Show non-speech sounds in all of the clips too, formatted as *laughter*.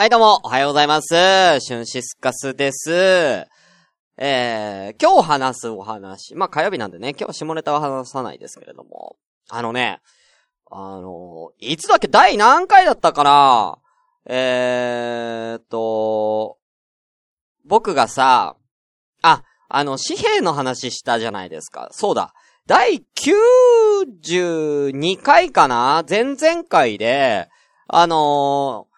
はい、どうも、おはようございます。シュンシスカスです。えー、今日話すお話。まあ、火曜日なんでね、今日下ネタは話さないですけれども。あのね、あの、いつだっけ？第何回だったかな？えーと、僕がさ、あ、あの、紙幣の話したじゃないですか。そうだ。第92回かな？前々回で、あのー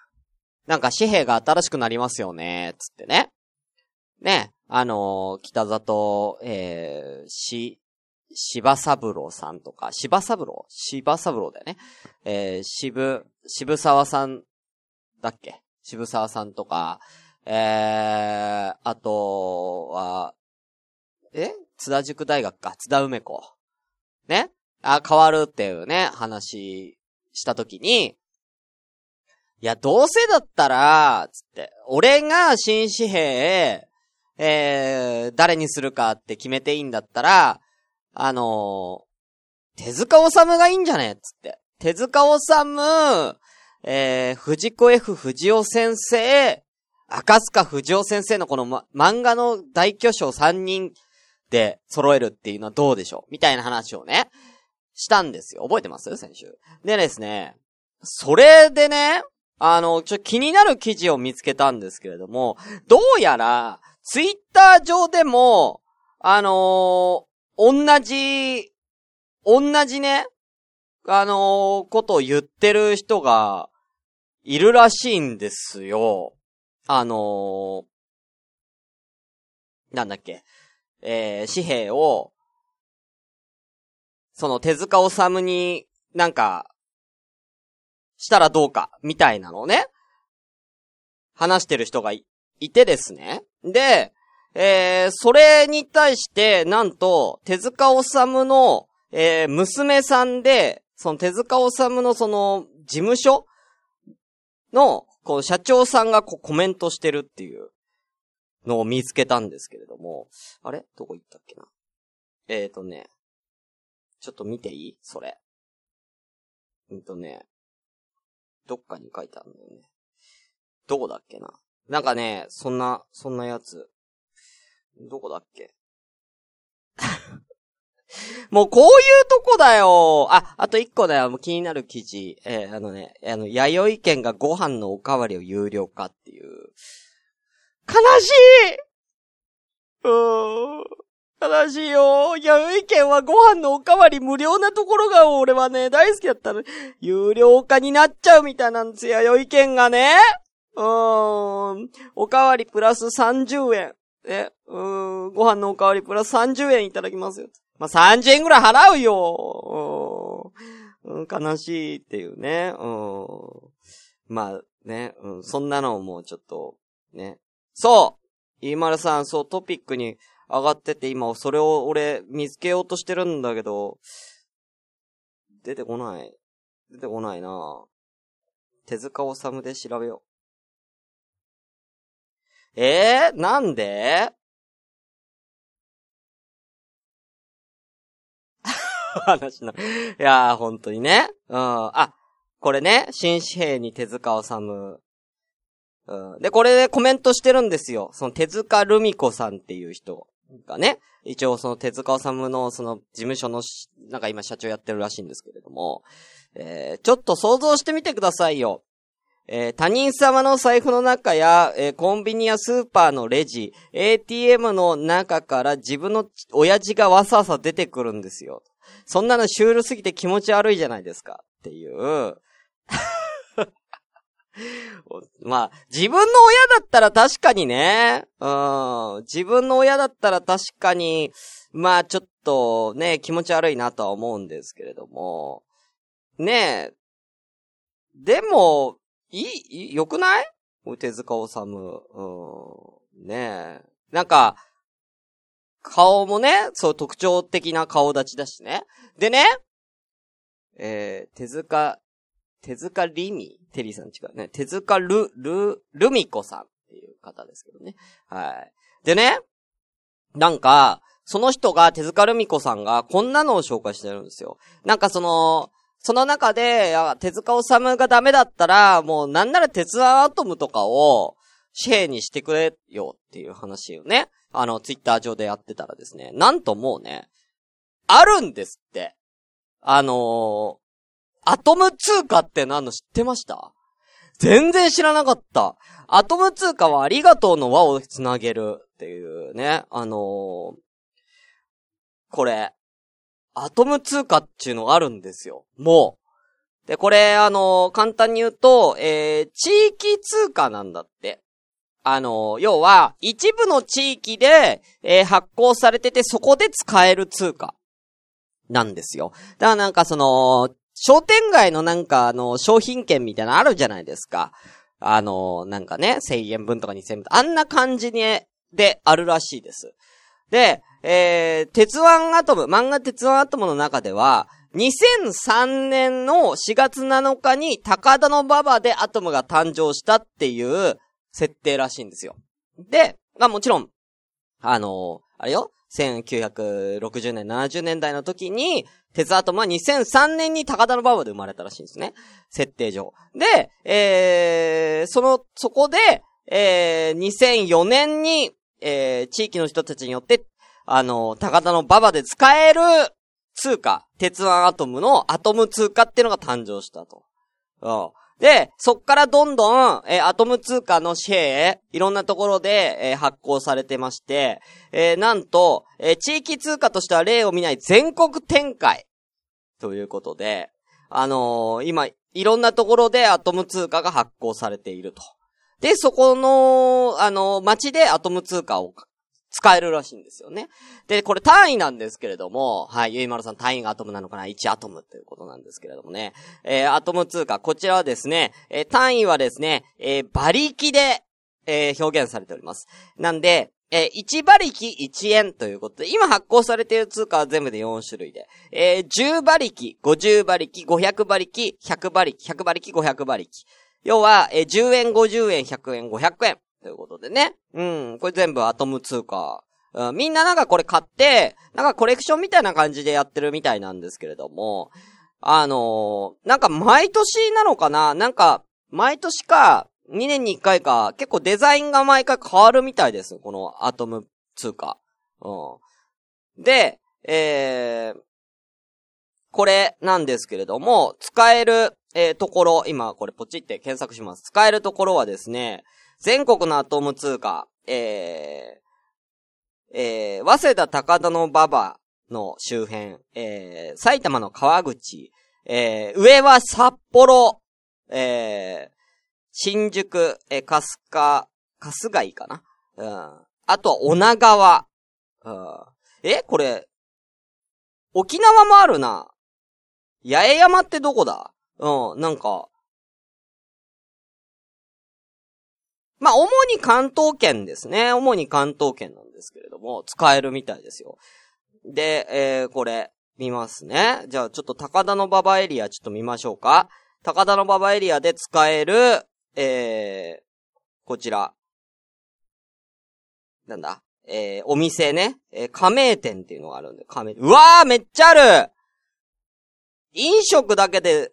なんか紙幣が新しくなりますよね、つってね。ね、あのー北里、えー、し、柴三郎さんとか、柴三郎柴三郎だよね。えー、渋、渋沢さんだっけ？渋沢さんとか、えー、あとは、え？津田塾大学か、津田梅子。ね？あ、変わるっていうね、話したときに、いや、どうせだったら、つって、俺が新紙幣、えー、誰にするかって決めていいんだったら、あのー手塚治虫がいいんじゃねつって。手塚治虫、えー、藤子 F 不二雄先生、赤塚不二夫先生のこの、ま、漫画の大巨匠3人で揃えるっていうのはどうでしょう？みたいな話をね、したんですよ。覚えてます？先週。でですね、それでね、あの、ちょ、気になる記事を見つけたんですけれども、どうやら、ツイッター上でも、あのー同じ、同じね、あのーことを言ってる人が、いるらしいんですよ。あのーなんだっけ、えー、紙幣を、その手塚治虫になんか、したらどうか、みたいなのをね、話してる人がいいてですね。で、えー、それに対して、なんと、手塚治虫の、えー、娘さんで、その手塚治虫のその、事務所の、こう、社長さんがこうコメントしてるっていうのを見つけたんですけれども、あれ？どこ行ったっけな？えーとね、ちょっと見ていい？それ。うんとね、どっかに書いてあるんだよね。どこだっけななんかね、そんな、そんなやつ。どこだっけ *laughs* もうこういうとこだよあ、あと一個だよ。もう気になる記事。えーあのね、あの、弥生県がご飯のおかわりを有料化っていう。悲しいうーん。悲しいよ。弥生県はご飯のおかわり無料なところが俺はね、大好きだったの。有料化になっちゃうみたいなんですよ、弥生県がね。うーん。おかわりプラス30円。え、うーん。ご飯のおかわりプラス30円いただきますよ。まあ、30円ぐらい払うよ。うーん。悲しいっていうね。うん。まあね、うん、そんなのもうちょっと、ね。そうイーマルさん、そう、トピックに上がってて、今、それを俺、見つけようとしてるんだけど、出てこない。出てこないな手塚治虫で調べよう。えー、なんで？*laughs* 話の。いやー、本当にね。うん。あ、これね、新紙幣に手塚治虫。うん。で、これでコメントしてるんですよ。その手塚ルミ子さんっていう人がね。一応その手塚治虫のその事務所の、なんか今社長やってるらしいんですけれども。えー、ちょっと想像してみてくださいよ。えー他人様の財布の中や、えーコンビニやスーパーのレジ、ATM の中から自分の親父がわさわさ出てくるんですよ。そんなのシュールすぎて気持ち悪いじゃないですか。っていう。まあ、自分の親だったら確かにね、うん、自分の親だったら確かに、まあちょっとね、気持ち悪いなとは思うんですけれども、ねえ、でも、いい、良くない？手塚治虫。うん。ねえ。なんか、顔もね、そう特徴的な顔立ちだしね。でね、えー、手塚、手塚リミテリーさん違うね。手塚ル、ル、ルミコさんっていう方ですけどね。はい。でね、なんか、その人が、手塚ルミ子さんが、こんなのを紹介してるんですよ。なんかその、その中で、手塚治虫がダメだったら、もうなんなら鉄腕アトムとかを、紙幣にしてくれよっていう話をね、あの、ツイッター上でやってたらですね、なんともうね、あるんですって。あのー、アトム通貨って何の知ってました？全然知らなかった。アトム通貨はありがとうの輪をつなげるっていうね、あのー、これ、アトム通貨っていうのがあるんですよ。もう。で、これ、あのー、簡単に言うと、えー、地域通貨なんだって。あのー、要は、一部の地域で、えー、発行されてて、そこで使える通貨。なんですよ。だからなんかその、商店街のなんかあの、商品券みたいなのあるじゃないですか。あの、なんかね、1000円分とか2000円分。あんな感じに、で、あるらしいです。で、えー、鉄腕アトム、漫画鉄腕アトムの中では、2003年の4月7日に高田の馬場でアトムが誕生したっていう設定らしいんですよ。で、まあもちろん、あのー、あれよ、1960年、70年代の時に、鉄アトムは2003年に高田の馬場で生まれたらしいんですね。設定上。で、えー、その、そこで、えー、2004年に、えー、地域の人たちによって、あの、高田の馬場で使える通貨、鉄腕アトムのアトム通貨っていうのが誕生したと。うん。で、そっからどんどん、えー、アトム通貨の紙幣、いろんなところで、えー、発行されてまして、えー、なんと、え地域通貨としては例を見ない全国展開。ということで、あの今、いろんなところでアトム通貨が発行されていると。で、そこの、あの街でアトム通貨を使えるらしいんですよね。で、これ単位なんですけれども、はい、ゆいまるさん単位がアトムなのかな ?1 アトムということなんですけれどもね。えー、アトム通貨、こちらはですね、えー、単位はですね、えー、馬力で、え、表現されております。なんで、え、1馬力1円ということで、今発行されている通貨は全部で4種類で、え、10馬力、50馬力、500馬力、100馬力、100馬力、500馬力。要は、え、10円、50円、100円、500円。ということでね。うん。これ全部アトム通貨。うん、みんななんかこれ買って、なんかコレクションみたいな感じでやってるみたいなんですけれども、あのー、なんか毎年なのかな？なんか、毎年か、2年に1回か、結構デザインが毎回変わるみたいです。このアトム通貨。うん。で、えー、これなんですけれども、使える、えー、ところ、今これポチって検索します。使えるところはですね、全国のアトム通貨、えー、えー、早稲田高田の馬場の周辺、えー、埼玉の川口、えー、上は札幌、えー、新宿、えー、春日、春日井かな？うん。あとは、女川。うん。えこれ、沖縄もあるな。八重山ってどこだ？うん、なんか、まあ、主に関東圏ですね。主に関東圏なんですけれども、使えるみたいですよ。で、えー、これ、見ますね。じゃあ、ちょっと高田の馬場エリアちょっと見ましょうか。高田の馬場エリアで使える、えー、こちら。なんだ？えー、お店ね。えー、加盟店っていうのがあるんで、加盟。うわーめっちゃある飲食だけで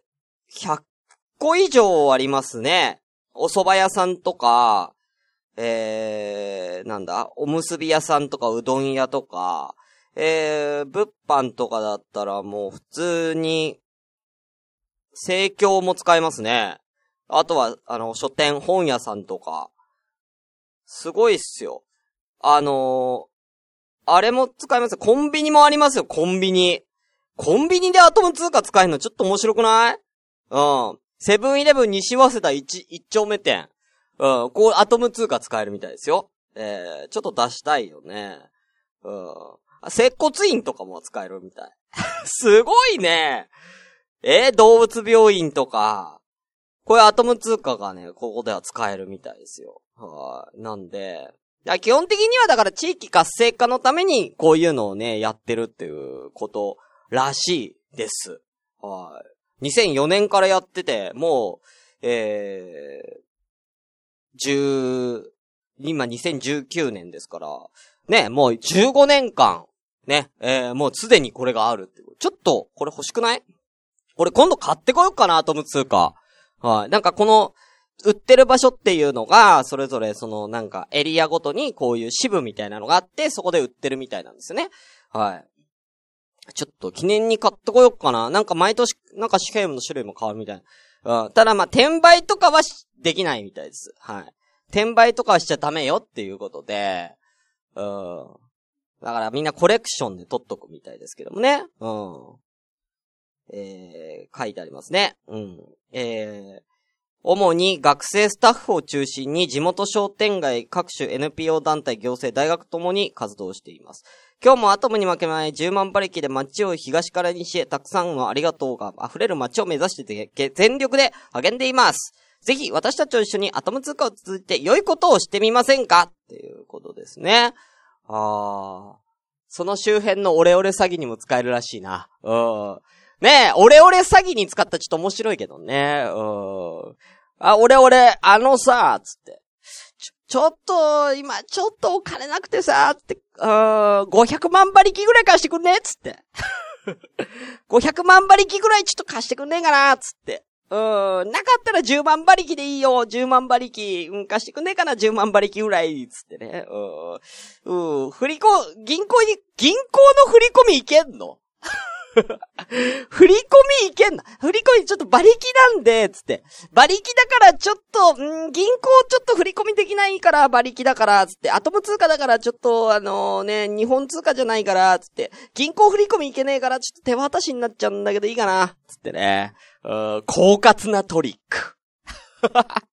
100個以上ありますね。お蕎麦屋さんとか、えー、なんだ、おむすび屋さんとかうどん屋とか、えー、物販とかだったらもう普通に、生協も使えますね。あとは、あの、書店、本屋さんとか。すごいっすよ。あのー、あれも使えますコンビニもありますよ、コンビニ。コンビニでアトム通貨使えるのちょっと面白くない？うん。セブンイレブン西早稲田一、一丁目店。うん、こう、アトム通貨使えるみたいですよ。えー、ちょっと出したいよね。うん。接骨院とかも使えるみたい。*laughs* すごいね。えー、動物病院とか。これアトム通貨がね、ここでは使えるみたいですよ。はい。なんで、基本的にはだから地域活性化のためにこういうのをね、やってるっていうことらしいです。はい。2004年からやってて、もう、えー、10、今2019年ですから、ね、もう15年間、ね、えー、もうすでにこれがあるって。ちょっと、これ欲しくない？俺今度買ってこようかな、アトム通貨。はい。なんかこの、売ってる場所っていうのが、それぞれそのなんかエリアごとにこういう支部みたいなのがあって、そこで売ってるみたいなんですよね。はい。ちょっと記念に買ってこようかな。なんか毎年、なんかシェームの種類も変わるみたいな。うん。ただまあ、転売とかはできないみたいです。はい。転売とかはしちゃダメよっていうことで、うん。だからみんなコレクションで取っとくみたいですけどもね。うん。えー、書いてありますね。うん。えー、主に学生スタッフを中心に地元商店街、各種 NPO 団体、行政、大学ともに活動しています。今日もアトムに負けない10万馬力で街を東から西へたくさんのありがとうが溢れる街を目指してて、全力で励んでいます。ぜひ私たちと一緒にアトム通貨を続いて良いことをしてみませんか？っていうことですね。あー。その周辺のオレオレ詐欺にも使えるらしいな。うん。ねえ、オレオレ詐欺に使ったらちょっと面白いけどね。うん。あ、オレオレ、あのさ、つって。ちょ、っと、今、ちょっとお金なくてさ、って、うん、500万馬力ぐらい貸してくんねっつって。*laughs* 500万馬力ぐらいちょっと貸してくんねえかなつって。うん、なかったら10万馬力でいいよ、10万馬力。うん、貸してくんねえかな、10万馬力ぐらい、つってね。うん、うん、振り子、銀行に、銀行の振り込みいけんの？*laughs* 振り込みいけんな。振り込みちょっと馬力なんで、つって。馬力だからちょっと、ん銀行ちょっと振り込みできないから馬力だから、つって。アトム通貨だからちょっと、あのー、ね、日本通貨じゃないから、つって。銀行振り込みいけねえから、ちょっと手渡しになっちゃうんだけどいいかな、つってね。うん、狡猾なトリック。*laughs*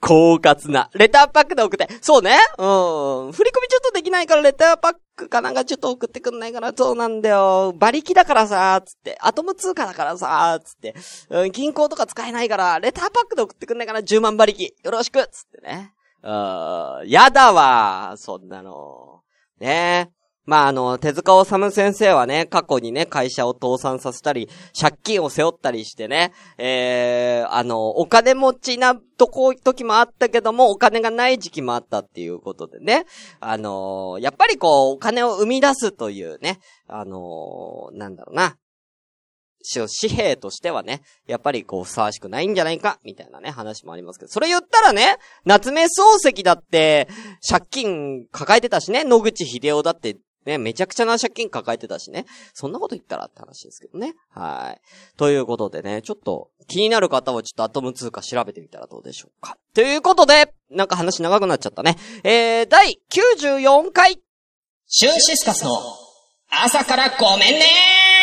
狡猾な。レターパックで送って。そうね。うん。振り込みちょっとできないからレターパックかなんかちょっと送ってくんないから、そうなんだよ。馬力だからさ、つって。アトム通貨だからさ、つって。うん、銀行とか使えないから、レターパックで送ってくんないから10万馬力。よろしくつってね。うん、やだわ。そんなの。ねえまあ、あの、手塚治虫先生はね、過去にね、会社を倒産させたり、借金を背負ったりしてね、えー、あの、お金持ちなとこ、時もあったけども、お金がない時期もあったっていうことでね、あのやっぱりこう、お金を生み出すというね、あのなんだろうな、紙幣としてはね、やっぱりこう、ふさわしくないんじゃないか、みたいなね、話もありますけど、それ言ったらね、夏目漱石だって、借金抱えてたしね、野口秀夫だってね、めちゃくちゃな借金抱えてたしね。そんなこと言ったらって話ですけどね。はい。ということでね、ちょっと気になる方はちょっとアトム通貨調べてみたらどうでしょうか。ということで、なんか話長くなっちゃったね。えー、第94回。シュンシスカスの朝からごめんねー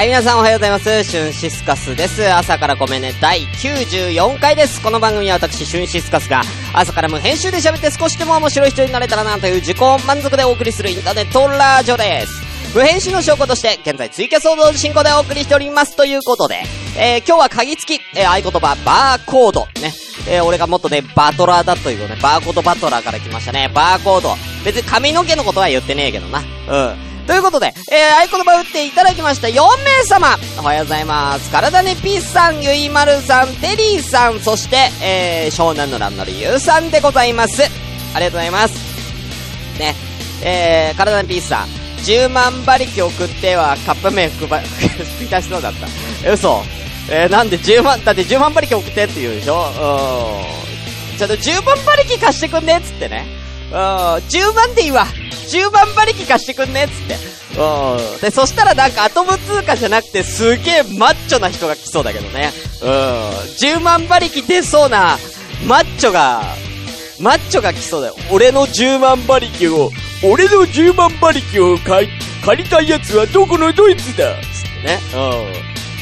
はい、皆さんおはようございます。シュンシスカスです。朝からごめんね。第94回です。この番組は私、シュンシスカスが、朝から無編集で喋って少しでも面白い人になれたらなという自己満足でお送りするインターネットラジオです。無編集の証拠として、現在ツイキャスを同時進行でお送りしておりますということで、えー、今日は鍵付き、えー、合言葉、バーコード、ね。えー、俺がもっとね、バトラーだというね、バーコードバトラーから来ましたね。バーコード。別に髪の毛のことは言ってねえけどな。うん。ということで、えー、合言葉打っていただきました4名様おはようございます。体ねピースさん、ゆいまるさん、テリーさん、そして、えー、湘南のランのりゆうさんでございます。ありがとうございます。ね、えー、体ねピースさん、10万馬力送ってはカップ麺吹き出しそうだった。嘘。えー、なんで10万、だって10万馬力送ってって言うでしょ？うん。ちょっと10万馬力貸してくんねっつってね。うん、10万でいいわ。10万馬力貸してくんねっつって。うん。で、そしたらなんかアトム通貨じゃなくてすげえマッチョな人が来そうだけどね。うん。10万馬力出そうなマッチョが、マッチョが来そうだよ。俺の10万馬力を、俺の10万馬力を借り、借りたい奴はどこのドイツだ?つってね。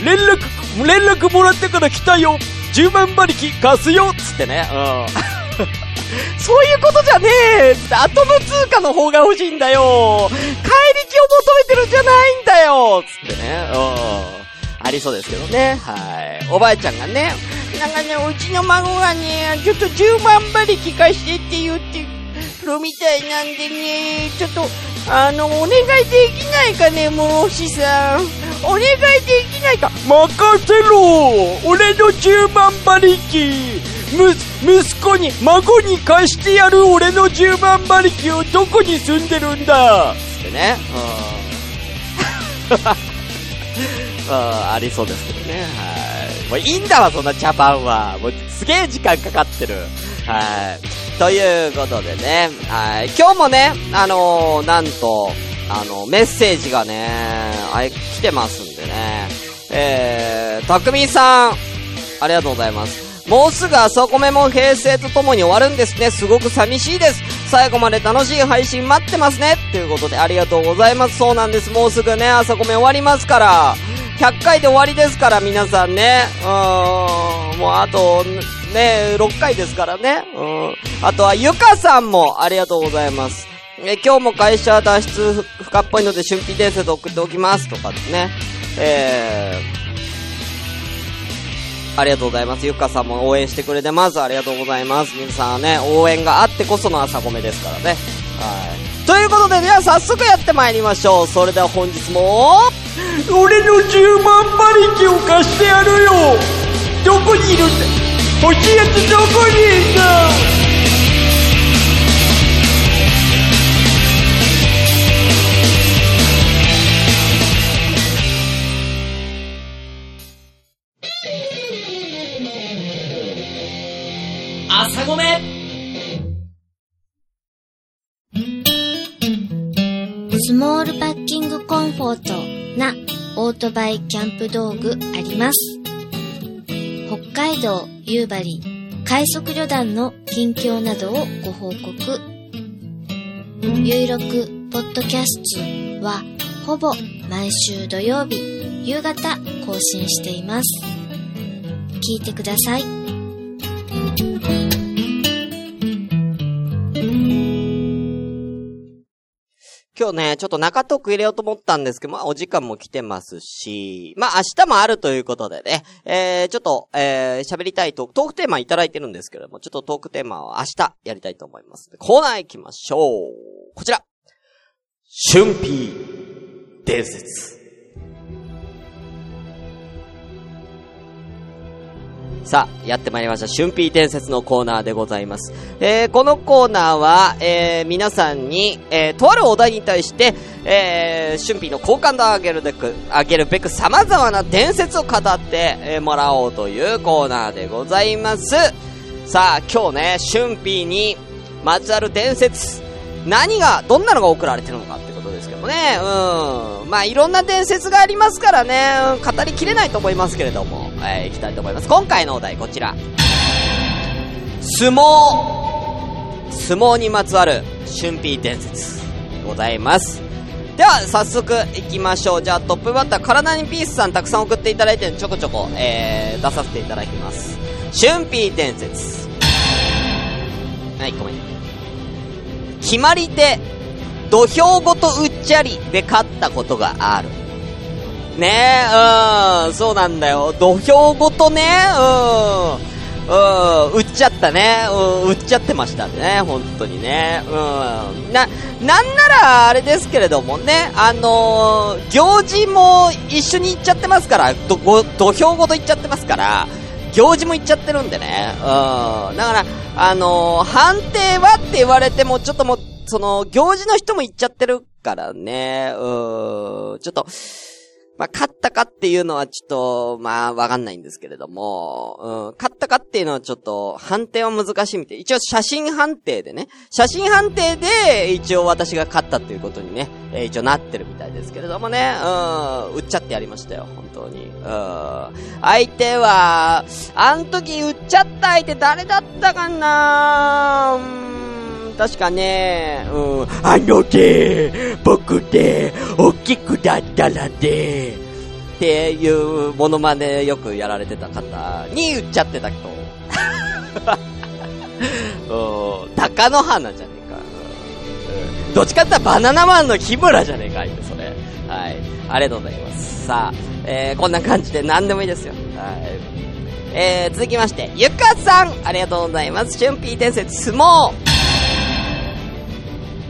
うん。連絡、連絡もらってから来たよ !10 万馬力貸すよつってね。うん。*laughs* そういうことじゃねえってアトム通貨の方が欲しいんだよ帰り血を求めてるんじゃないんだよつってね。うん。ありそうですけどね。はい。おばあちゃんがね、なんかね、うちの孫がね、ちょっと10万馬力貸してって言ってるみたいなんでね、ちょっと、あの、お願いできないかね、もうしさん。お願いできないか。任せろ俺の10万馬力、息子に、孫に貸してやる俺の10万馬力をどこに住んでるんだ？ってね。うん。*laughs* うん、ありそうですけどね。はい。もういいんだわ、そんな茶番は。もうすげえ時間かかってる。はい。ということでね、はい。今日もね、あのー、なんと、あの、メッセージがね、あれ、来てますんでね。えー、たくみさん、ありがとうございます。もうすぐ朝米も平成とともに終わるんですね。すごく寂しいです。最後まで楽しい配信待ってますね。ということでありがとうございます。そうなんです。もうすぐね、朝米終わりますから。100回で終わりですから、皆さんね。うーん、もうあと、ね、6回ですからね。うん。あとは、ゆかさんもありがとうございます。え、今日も会社脱出不可っぽいので、春季伝説送っておきます。とかですね。えー、ありがとうございます。ゆかさんも応援してくれてます。ありがとうございます。皆さんはね、応援があってこその朝米ですからね。はい。ということで、では早速やってまいりましょう。それでは本日も、俺の10万馬力を貸してやるよどこにいるんだ欲しいやつどこにいるんだオートバイキャンプ道具あります。北海道夕張快速旅団の近況などをご報告。ゆいろくポッドキャストはほぼ毎週土曜日夕方更新しています。聞いてください。今日ね、ちょっと中トーク入れようと思ったんですけど、まあお時間も来てますし、まあ明日もあるということでね、えー、ちょっと、えー、喋りたいトーク、トークテーマいただいてるんですけれども、ちょっとトークテーマは明日やりたいと思います。コーナー行きましょう。こちら。春辟伝説。さあ、やってまいりました。春辟伝説のコーナーでございます。えー、このコーナーは、えー、皆さんに、えー、とあるお題に対して、えー、春辟の好感度を上げるべく、上げるべく様々な伝説を語って、え、もらおうというコーナーでございます。さあ、今日ね、春辟にまつわる伝説、何が、どんなのが送られてるのかってことですけどね。うん。まあ、いろんな伝説がありますからね、語りきれないと思いますけれども。えー、いきたいと思います。今回のお題、こちら。相撲相撲にまつわる春辟伝説ございます。では、早速行きましょう。じゃあ、トップバッター、体にピースさんたくさん送っていただいて、ちょこちょこ、えー、出させていただきます。春辟伝説。はい、ごめん。決まり手、土俵ごとうっちゃりで勝ったことがある。ねえ、うん、そうなんだよ。土俵ごとね、うん、うん、売っちゃったね。うん、売っちゃってましたね、本当にね。うん。な、なんならあれですけれどもね、あのー、行事も一緒に行っちゃってますから、ど、土俵ごと行っちゃってますから、行事も行っちゃってるんでね。うん。だから、あのー、判定はって言われても、ちょっともう、その、行事の人も行っちゃってるからね。うん。ちょっと、まあ、勝ったかっていうのはちょっと、まあ、わかんないんですけれども、うん、勝ったかっていうのはちょっと、判定は難しいみたい。一応写真判定でね、写真判定で、一応私が勝ったっていうことにね、えー、一応なってるみたいですけれどもね、うん、売っちゃってやりましたよ、本当に。うん。相手は、あん時売っちゃった相手誰だったかな。うん。確かね、うん、あので、僕で、大きくなったらで、っていうモノマネよくやられてた方に言っちゃってたけど。*laughs* うん、鷹の花じゃねえか。どっちかって言ったらバナナマンの日村じゃねえか、いて、それ。はい。ありがとうございます。さあ、えー、こんな感じで何でもいいですよ。はい。えー、続きまして、ゆかさんありがとうございます。春ー伝説相撲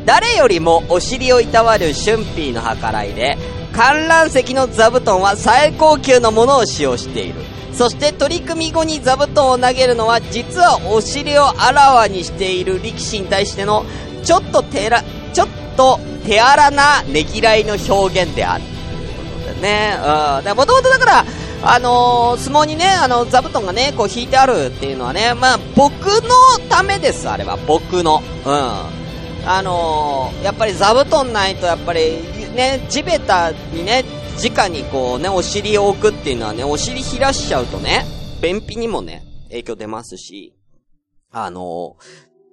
誰よりもお尻をいたわる春ーの計らいで、観覧席の座布団は最高級のものを使用している。そして取り組み後に座布団を投げるのは実はお尻をあらわにしている力士に対してのちょっと手ら、ちょっと手荒なねぎらいの表現である。ということでね。うん。もともとだから、あのー、相撲にね、あの、座布団がね、こう引いてあるっていうのはね、まあ、僕のためです、あれは。僕の。うん。あのー、やっぱり座布団ないと、やっぱり、ね、地べたにね、直にこうね、お尻を置くっていうのはね、お尻冷らしちゃうとね、便秘にもね、影響出ますし、あのー、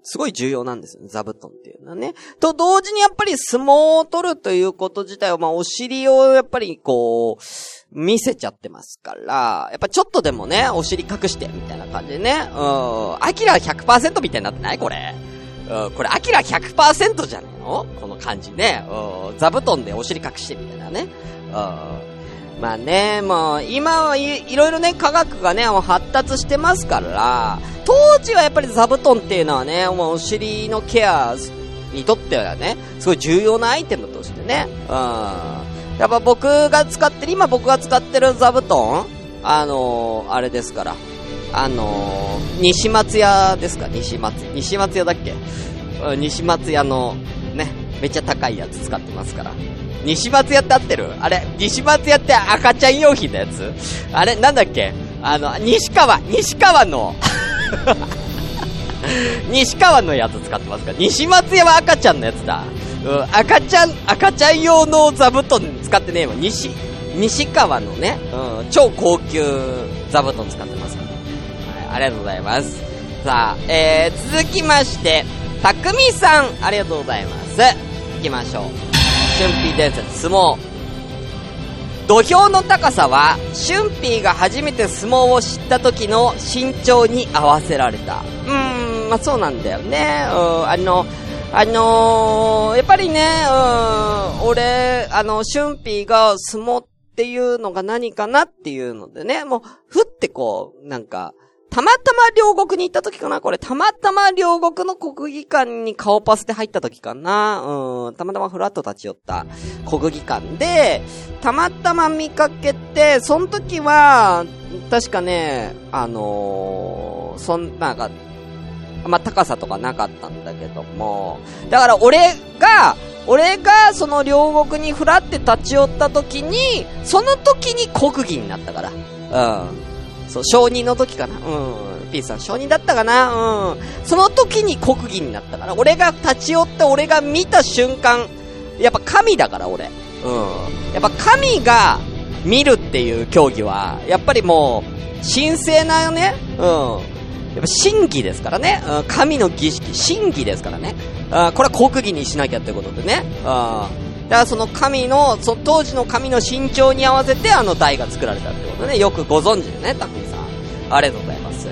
すごい重要なんですよね、座布団っていうのはね。と同時にやっぱり相撲を取るということ自体は、まあお尻をやっぱりこう、見せちゃってますから、やっぱちょっとでもね、お尻隠して、みたいな感じでね。うん、アキラ100%みたいになってない？これ。うん、これアキラ100%じゃねえの？この感じね。座布団でお尻隠してみたいなね。まあね、もう、今はいいろいろね、科学がね、もう発達してますから、当時はやっぱり座布団っていうのはね、もうお尻のケアにとってはね、すごい重要なアイテムとしてね、うん。やっぱ僕が使ってる、今僕が使ってる座布団あのー、あれですから。あのー、西松屋ですか？西松、西松屋だっけ？西松屋の、ね、めっちゃ高いやつ使ってますから。西松屋って合ってる？あれ西松屋って赤ちゃん用品のやつ？あれなんだっけ？あの、西川、西川の *laughs* 西川のやつ使ってますか？ら。西松屋は赤ちゃんのやつだ。うん、赤ちゃん、赤ちゃん用の座布団使ってねえわ。西、西川のね、うん、超高級座布団使ってますから。ありがとうございます。さあ、えー、続きまして、たくみさん、ありがとうございます。行きましょう。春ー伝説、相撲。土俵の高さは、春ーが初めて相撲を知った時の身長に合わせられた。うーん、まあそうなんだよね。うん、あの、あのー、やっぱりね、うん、俺、あの、春ーが相撲っていうのが何かなっていうのでね、もう、ふってこう、なんか、たまたま両国に行った時かな？これ、たまたま両国の国技館に顔パスで入った時かな？うん、たまたまフラット立ち寄った国技館で、たまたま見かけて、その時は、確かね、あのー、そん、なん、ま、高さとかなかったんだけども、だから俺が、俺がその両国にふらって立ち寄った時に、その時に国技になったから。うん。そう、承認の時かな。うん。ピースさん、承認だったかなうん。その時に国技になったから。俺が立ち寄って俺が見た瞬間、やっぱ神だから、俺。うん。やっぱ神が見るっていう競技は、やっぱりもう、神聖なね、うん。やっぱ神儀ですからね。うん神の儀式、神儀ですからね。これは国技にしなきゃってことでね。だからその神の、そ当時の神の身長に合わせてあの台が作られたってことね。よくご存知でね、ありがとうございます。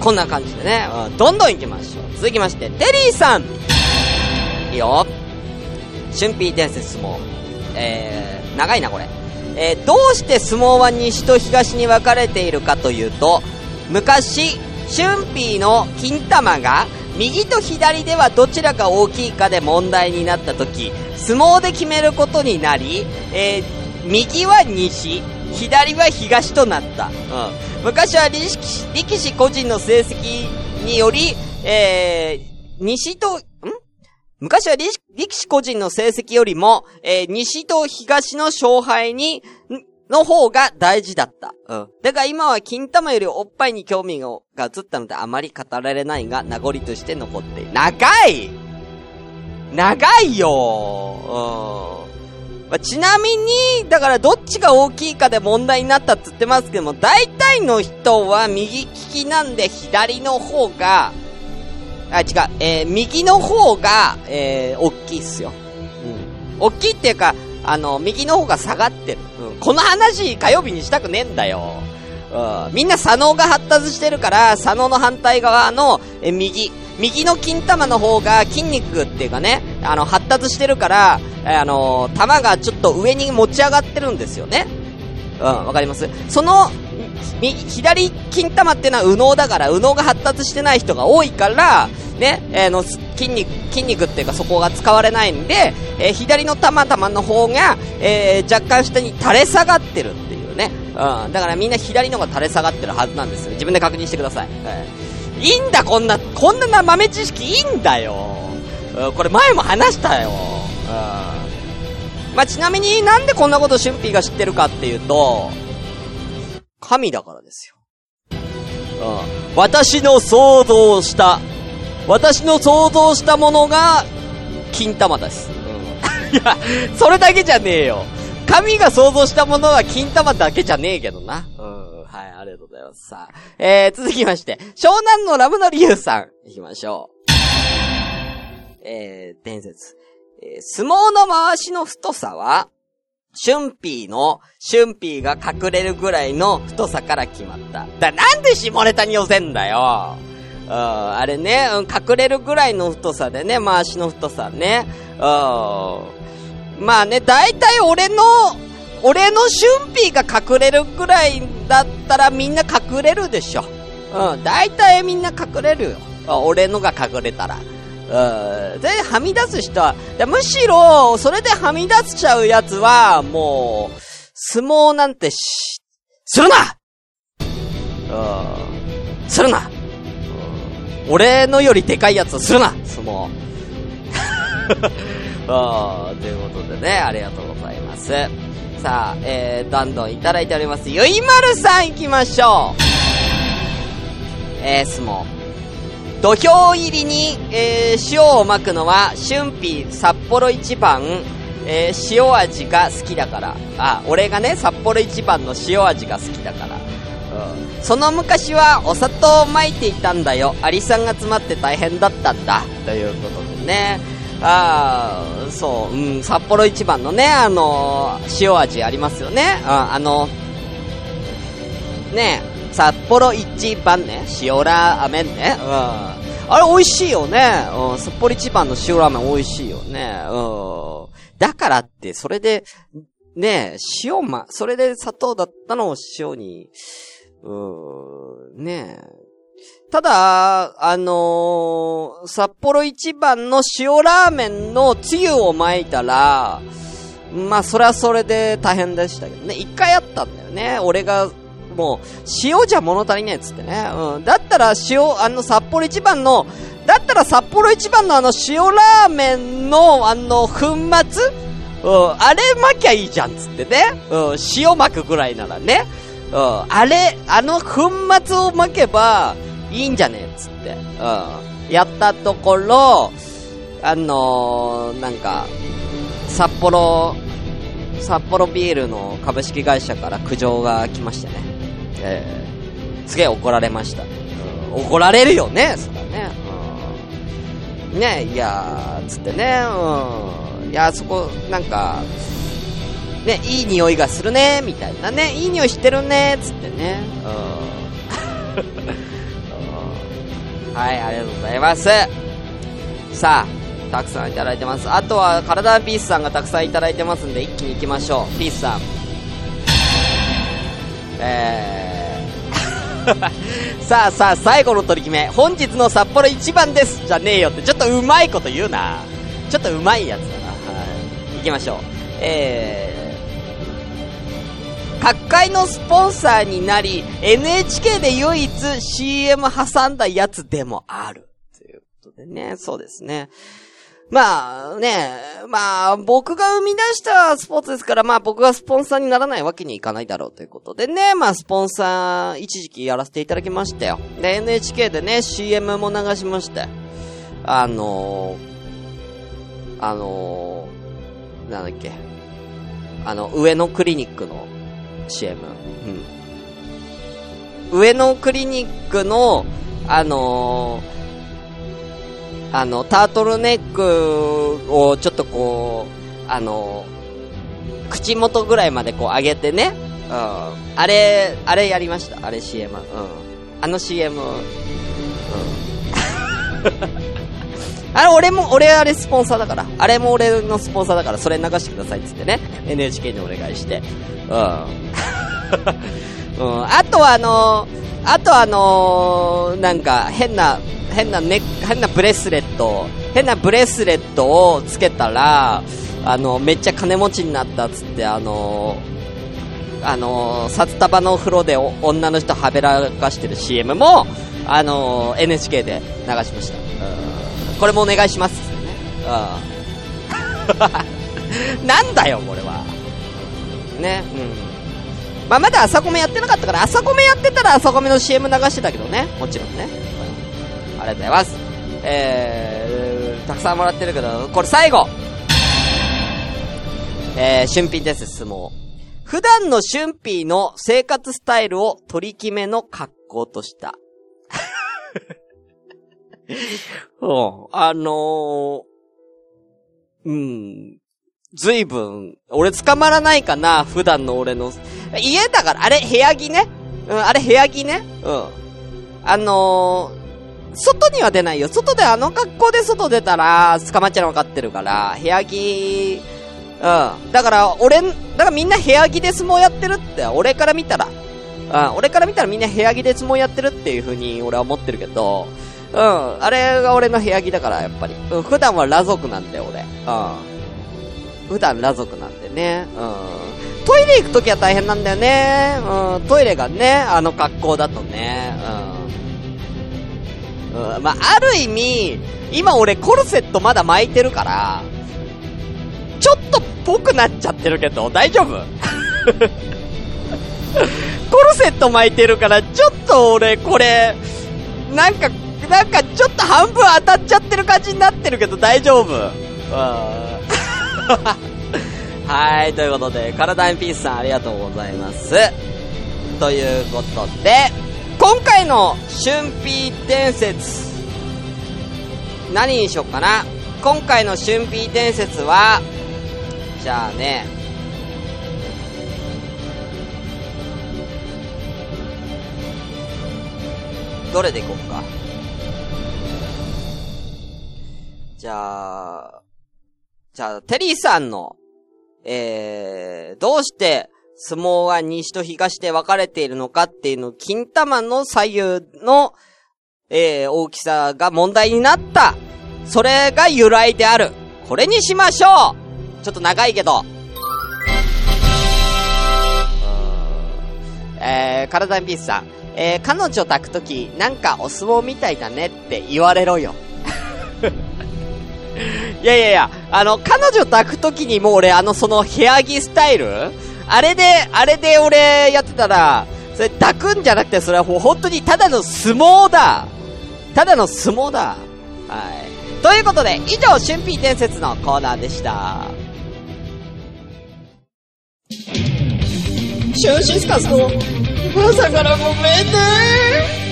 こんな感じでね、うんどんどん行きましょう。続きまして、テリーさん。いいよ。春ー伝説相撲。えー、長いなこれ。えー、どうして相撲は西と東に分かれているかというと、昔、春ーの金玉が右と左ではどちらが大きいかで問題になった時、相撲で決めることになり、えー、右は西、左は東となった。うん。昔は力士力士個人の成績により、えー、西と、ん？昔は力士個人の成績よりも、えー、西と東の勝敗に、の方が大事だった。うん。だから今は金玉よりおっぱいに興味が移ったのであまり語られないが、名残として残っている。長い長いようん。まあ、ちなみに、だからどっちが大きいかで問題になったって言ってますけども、大体の人は右利きなんで左の方が、あ、違う、えー、右の方が、えー、大きいっすよ。うん。大きいっていうか、あの、右の方が下がってる。うん。この話火曜日にしたくねえんだよ。うん。みんな左脳が発達してるから、左脳の反対側の、え、右。右の金玉の方が筋肉っていうかね、あの、発達してるから、あの、玉がちょっと上に持ち上がってるんですよね。うん、わかります？その、左金玉ってのは右脳だから、右脳が発達してない人が多いから、ね、えーの、筋肉、筋肉っていうかそこが使われないんで、えー左の玉玉の方が、えー若干下に垂れ下がってるってう。ん、だからみんな左のが垂れ下がってるはずなんですよ。自分で確認してください。はい。いいんだ、こんな、こんな豆知識いいんだよ。うん、これ前も話したよ。うん。まあ、ちなみになんでこんなことシュンピーが知ってるかっていうと、神だからですよ。うん。私の想像した、私の想像したものが、金玉です。うん。*laughs* いや、それだけじゃねえよ。神が想像したものは金玉だけじゃねえけどな。うん。はい、ありがとうございます。さあ、えー、続きまして、湘南のラブのリュウさん、行きましょう。えー、伝説。えー相撲の回しの太さは、春ピーの、春ピーが隠れるぐらいの太さから決まった。だ、なんで下ネタに寄せんだようん、あれね、うん、隠れるぐらいの太さでね、回しの太さね。うん。まあね、だいたい俺の、俺の春ピーが隠れるぐらいだったらみんな隠れるでしょ。うん、だいたいみんな隠れるよ。俺のが隠れたら。うん。で、はみ出す人は、でむしろ、それではみ出しちゃうやつは、もう、相撲なんてし、するなうん。するな、うん俺のよりでかいやつをするな相撲。あということでね、ありがとうございます。さあ、えー、どんどんいただいております。ゆいまるさん行きましょうえー、相撲。土俵入りに、えー、塩をまくのは、春ピ札幌一番、えー、塩味が好きだから。あ、俺がね、札幌一番の塩味が好きだから。うん。その昔はお砂糖を撒いていたんだよ。アリさんが詰まって大変だったんだ。ということでね。あー、そう、うん、札幌一番のね、あのー塩味ありますよね。うん、あの、ね札幌一番ね、塩ラーメンね。うん。あれ美味しいよね。うん、札幌一番の塩ラーメン美味しいよね。うん。だからって、それで、ね塩ま、それで砂糖だったのを塩に、うん、ねただ、あのー札幌一番の塩ラーメンのつゆを巻いたら、まあ、それはそれで大変でしたけどね。一回あったんだよね。俺が、もう、塩じゃ物足りねえっつってね。うん。だったら塩、あの、札幌一番の、だったら札幌一番のあの、塩ラーメンの、あの、粉末？うん、あれ巻きゃいいじゃんっつってね。うん、塩巻くぐらいならね。うん、あれ、あの粉末を巻けば、いいんじゃねえっつって。うん。やったところ、あのー、なんか、札幌、札幌ビールの株式会社から苦情が来ましてね。えー、すげえ怒られました。うん、怒られるよね、そらね。うん。ねいやー、つってね、うん。いや、そこ、なんか、ね、いい匂いがするね、みたいなね。いい匂いしてるね、つってね。うん。*laughs* はい、ありがとうございます。さあ、たくさんいただいてます。あとは、カラダンピースさんがたくさんいただいてますんで、一気に行きましょう。ピースさん。えー、*laughs* さあさあ、最後の取り決め。本日の札幌一番です。じゃねえよって、ちょっとうまいこと言うな。ちょっとうまいやつだな。はい。行きましょう。えー、各界のスポンサーになり、NHK で唯一 CM 挟んだやつでもある。ということでね、そうですね。まあね、まあ僕が生み出したスポーツですから、まあ僕がスポンサーにならないわけにいかないだろうということでね、まあスポンサー一時期やらせていただきましたよ。で、NHK でね、CM も流しまして、あのー、あのー、なんだっけ、あの、上野クリニックの CM。うん。上野クリニックの、あのーあの、タートルネックをちょっとこう、あのー口元ぐらいまでこう上げてね。うん。あれ、あれやりました。あれ CM。うん。あの CM。うん。*laughs* あれ、俺も、俺あれスポンサーだから。あれも俺のスポンサーだから、それ流してくださいっつってね。NHK にお願いして。うん。*laughs* うん、あとはあのー、あとはあのー、なんか変な、変なね、変なブレスレット、変なブレスレットをつけたら、あの、めっちゃ金持ちになったっつって、あのー、あのー、札束のお風呂で女の人はべらかしてる CM も、あのー、NHK で流しました。うんこれもお願いします、ね。うん。なんだよ、これは。ね、うん。まあ、まだ朝米やってなかったから、朝米やってたら朝米の CM 流してたけどね。もちろんね。うん、ありがとうございます。えー、たくさんもらってるけど、これ最後えー、春品です、相撲。普段の春ーの生活スタイルを取り決めの格好とした。*laughs* うん、あのー、うん。ずいぶん、俺捕まらないかな普段の俺の。家だから、あれ、部屋着ね。うん、あれ、部屋着ね。うん。あのー、外には出ないよ。外であの格好で外出たら、捕まっちゃうの分かってるから、部屋着、うん。だから、俺、だからみんな部屋着で相撲やってるって、俺から見たら。うん、俺から見たらみんな部屋着で相撲やってるっていう風に俺は思ってるけど、うん、あれが俺の部屋着だから、やっぱり。うん、普段は裸族なんだよ、俺。うん。普段裸族なんでね。うん。トイレ行くときは大変なんだよね。うん、トイレがね、あの格好だとね。うん。うん、まあ、ある意味、今俺コルセットまだ巻いてるから、ちょっとぽくなっちゃってるけど、大丈夫？*laughs* コルセット巻いてるから、ちょっと俺、これ、なんか、なんかちょっと半分当たっちゃってる感じになってるけど大丈夫 *laughs* はい、ということで、カラダインピースさんありがとうございます。ということで、今回の春ー伝説、何にしよっかな？今回の春ー伝説は、じゃあね、どれでいこうか？じゃあ、じゃあ、テリーさんの、えー、どうして相撲は西と東で分かれているのかっていうのを、金玉の左右の、えー、大きさが問題になった。それが由来である。これにしましょうちょっと長いけど。えー、体にピースさん。えー、彼女抱くとき、なんかお相撲みたいだねって言われろよ。いやいやいや、あの、彼女抱くときにもう俺、あの、その部屋着スタイル？あれで、あれで俺やってたら、それ抱くんじゃなくて、それは本当にただの相撲だただの相撲だはい。ということで、以上、春ー伝説のコーナーでした。シュンシスカスの朝からごめんね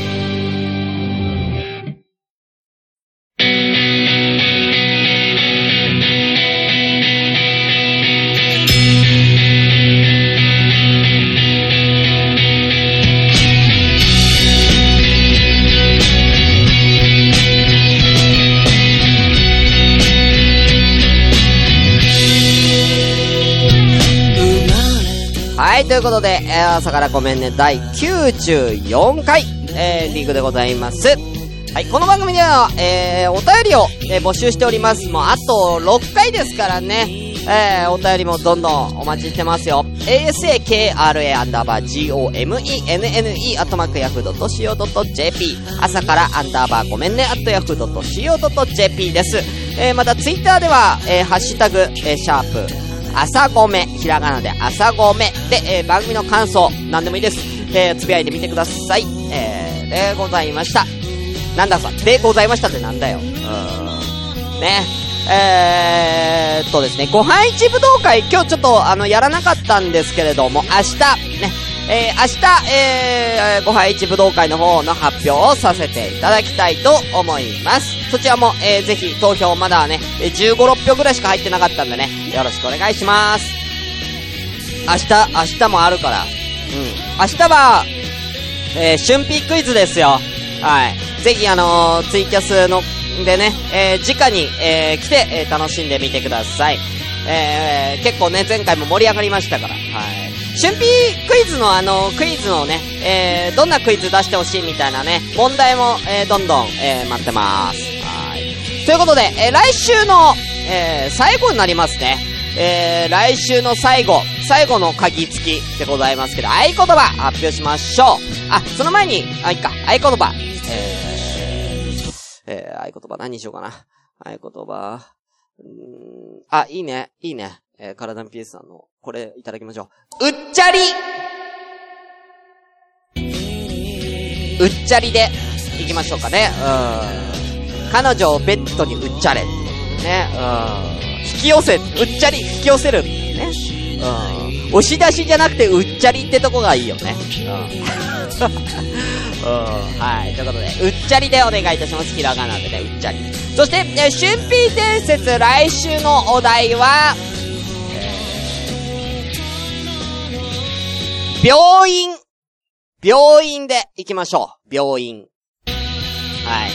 ということで、えー、朝からごめんね、第94回、えー、リングでございます。はい、この番組では、えー、お便りを、えー、募集しております。もう、あと6回ですからね、えー、お便りもどんどんお待ちしてますよ。asakra アンダーバー gomenne アットマークヤフー .co.jp 朝からアンダーバーごめんねアットヤフー .co.jp です。えー、またツイッターでは、えー、ハッシュタグ、えー、シャープ、朝ごめ、ひらがなで朝ごめで、えー、番組の感想、なんでもいいです。えー、つぶやいてみてください。えー、でございました。なんださ、でございましたってなんだよ。うーん。ね。えーっとですね、ご飯一武道会、今日ちょっとあの、やらなかったんですけれども、明日、ね、えー、明日、えー、ご飯一武道会の方の発表をさせていただきたいと思います。そちらも、えー、ぜひ投票まだね、15、6票ぐらいしか入ってなかったんでね、よろしくお願いします。明日、明日もあるから。うん。明日は、えー、春季クイズですよ。はい。ぜひあのー、ツイキャスの、でね、えー、直に、えー、来て、えー、楽しんでみてください。えー、結構ね、前回も盛り上がりましたから。はい。春辟クイズのあの、クイズのね、えー、どんなクイズ出してほしいみたいなね、問題も、えー、どんどん、えー、待ってます。はい。ということで、えー、来週の、えー、最後になりますね。えー、来週の最後、最後の鍵付きでございますけど、合言葉発表しましょう。あ、その前に、あ、いっか、合言葉。えー、えー、合言葉何にしようかな。合言葉。うん、あ、いいね、いいね。えー、体のピースさんの、これいただきましょう。うっちゃりうっちゃりで、いきましょうかね。うん。彼女をベッドにうっちゃれね。うん。引き寄せ、うっちゃり引き寄せるね。うん。押し出しじゃなくてうっちゃりってとこがいいよね。うん。*laughs* うん。はい。ということで、うっちゃりでお願いいたします。ひらがなでね、うっちゃり。そして、え、春辟伝説来週のお題は、病院。病院で行きましょう。病院。はい。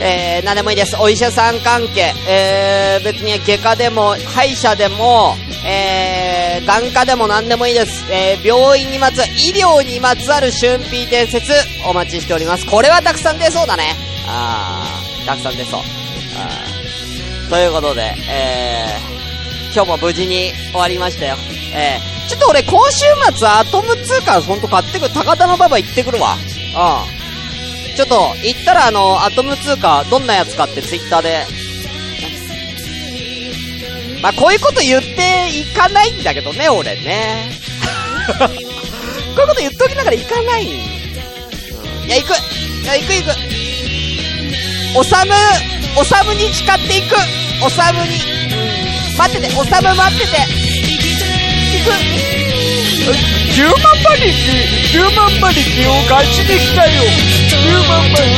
えー、何でもいいです。お医者さん関係。えー、別に外科でも、歯医者でも、えー、眼科でも何でもいいです。えー、病院にまつ、医療にまつわる春辟伝説、お待ちしております。これはたくさん出そうだね。あー、たくさん出そう。あーということで、えー、今日も無事に終わりましたよ。えー、ちょっと俺今週末アトム2からほんと買ってくる、高田の馬場行ってくるわ。うん。ちょっと、行ったらあの、アトム通貨、どんなやつかってツイッターで。まあ、こういうこと言っていかないんだけどね、俺ね。*laughs* こういうこと言っときながら行かない。ん、いや、行くいや、行く行くおさむ、おさむに誓っていくおさむに。待ってて、おさむ待ってて。10万馬力、10万馬力をガチで来たよ。10万馬力。